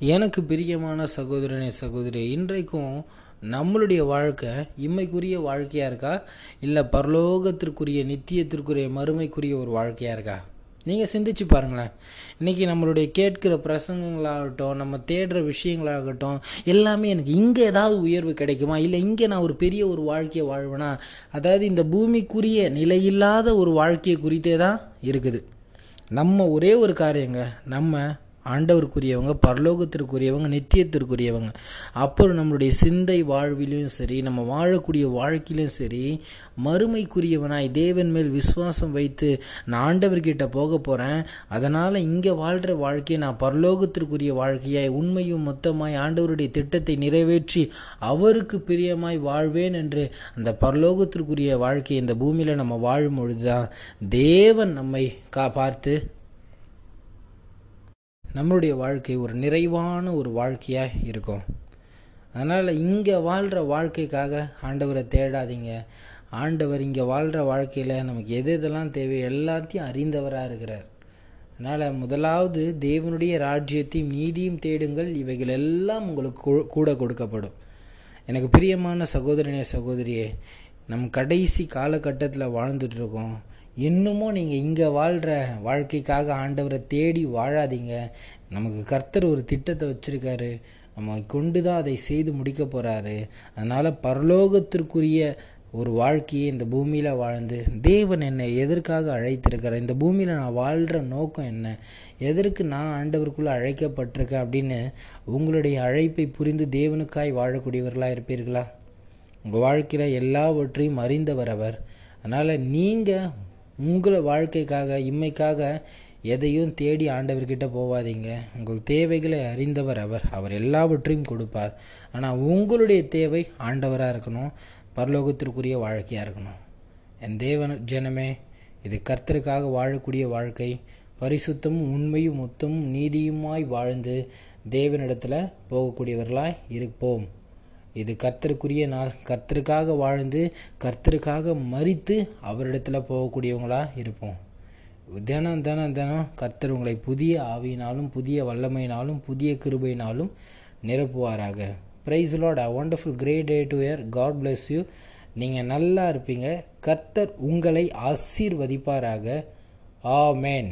எனக்கு பிரியமான சகோதரனே சகோதரி இன்றைக்கும் நம்மளுடைய வாழ்க்கை இம்மைக்குரிய வாழ்க்கையாக இருக்கா? இல்லை பரலோகத்திற்குரிய நித்தியத்திற்குரிய மறுமைக்குரிய ஒரு வாழ்க்கையாக இருக்கா? நீங்கள் சிந்திச்சு பாருங்களேன். இன்றைக்கி நம்மளுடைய கேட்கிற பிரசங்கங்களாகட்டும் நம்ம தேடுற விஷயங்களாகட்டும் எல்லாமே எனக்கு இங்கே ஏதாவது உயர்வு கிடைக்குமா? இல்லை இங்கே நான் ஒரு பெரிய ஒரு வாழ்க்கையை வாழ்வேனா? அதாவது இந்த பூமிக்குரிய நிலையில்லாத ஒரு வாழ்க்கையை குறித்தே தான் இருக்குது. நம்ம ஒரே ஒரு காரியங்க நம்ம ஆண்டவருக்குரியவங்க பரலோகத்திற்குரியவங்க நித்தியத்திற்குரியவங்க. அப்புறம் நம்மளுடைய சிந்தை வாழ்விலையும் சரி நம்ம வாழக்கூடிய வாழ்க்கையிலும் சரி மறுமைக்குரியவனாய் தேவன் மேல் விசுவாசம் வைத்து நான் ஆண்டவர்கிட்ட போக போகிறேன் அதனால் இங்கே வாழ்கிற வாழ்க்கையை நான் பரலோகத்திற்குரிய வாழ்க்கையாய் உண்மையும் மொத்தமாய் ஆண்டவருடைய திட்டத்தை நிறைவேற்றி அவருக்கு பிரியமாய் வாழ்வேன் என்று அந்த பரலோகத்திற்குரிய வாழ்க்கையை இந்த பூமியில் நம்ம வாழும் பொழுதுதான் தேவன் நம்மை கா பார்த்து நம்மளுடைய வாழ்க்கை ஒரு நிறைவான ஒரு வாழ்க்கையாக இருக்கும். அதனால் இங்கே வாழ்கிற வாழ்க்கைக்காக ஆண்டவரை தேடாதீங்க. ஆண்டவர் இங்கே வாழ்கிற வாழ்க்கையில் நமக்கு எது எதெல்லாம் தேவை எல்லாத்தையும் அறிந்தவராக இருக்கிறார். அதனால் முதலாவது தேவனுடைய ராஜ்யத்தையும் நீதியும் தேடுங்கள். இவைகள் எல்லாம் உங்களுக்கு கூட கொடுக்கப்படும். எனக்கு பிரியமான சகோதரனே சகோதரியே நம் கடைசி காலகட்டத்தில் வாழ்ந்துட்டுருக்கோம் இன்னமும் நீங்கள் இங்கே வாழ்கிற வாழ்க்கைக்காக ஆண்டவரை தேடி வாழாதீங்க. நமக்கு கர்த்தர் ஒரு திட்டத்தை வச்சுருக்காரு. நம்ம கொண்டு தான் அதை செய்து முடிக்க போகிறாரு அதனால் பரலோகத்திற்குரிய ஒரு வாழ்க்கையை இந்த பூமியில் வாழ்ந்து தேவன் என்னை எதற்காக அழைத்திருக்கிறார்? இந்த பூமியில் நான் வாழ்கிற நோக்கம் என்ன? எதற்கு நான் ஆண்டவருக்குள்ளே அழைக்கப்பட்டிருக்கேன் அப்படின்னு உங்களுடைய அழைப்பை புரிந்து தேவனுக்காய் வாழக்கூடியவர்களாக இருப்பீர்களா? உங்கள் வாழ்க்கையில் எல்லாவற்றையும் அறிந்தவர் அவர். அதனால் நீங்கள் உங்கள் வாழ்க்கைக்காக இம்மைக்காக எதையும் தேடி ஆண்டவர்கிட்ட போவாதீங்க. உங்கள் தேவைகளை அறிந்தவர் அவர். அவர் எல்லாவற்றையும் கொடுப்பார். ஆனால் உங்களுடைய தேவை ஆண்டவராக இருக்கணும். பரலோகத்திற்குரிய வாழ்க்கையாக இருக்கணும். என் தேவன் ஜனமே இது கர்த்தருக்காக வாழக்கூடிய வாழ்க்கை. பரிசுத்தமும் உண்மையும் மொத்தமும் நீதியுமாய் வாழ்ந்து தேவனிடத்தில் போகக்கூடியவர்களாய் இருப்போம். இது கர்த்தருக்குரிய நாள். கர்த்தருக்காக வாழ்ந்து கர்த்தருக்காக மறித்து அவரிடத்தில் போகக்கூடியவங்களாக இருப்போம். தினம் தினம் தினம் கர்த்தர் உங்களை புதிய ஆவியினாலும் புதிய வல்லமையினாலும் புதிய கிருபையினாலும் நிரப்புவாராக. Praise Lord a wonderful great day to year God bless you நீங்கள் நல்லா இருப்பீங்க. கர்த்தர் உங்களை ஆசீர்வதிப்பாராக. ஆ மேன்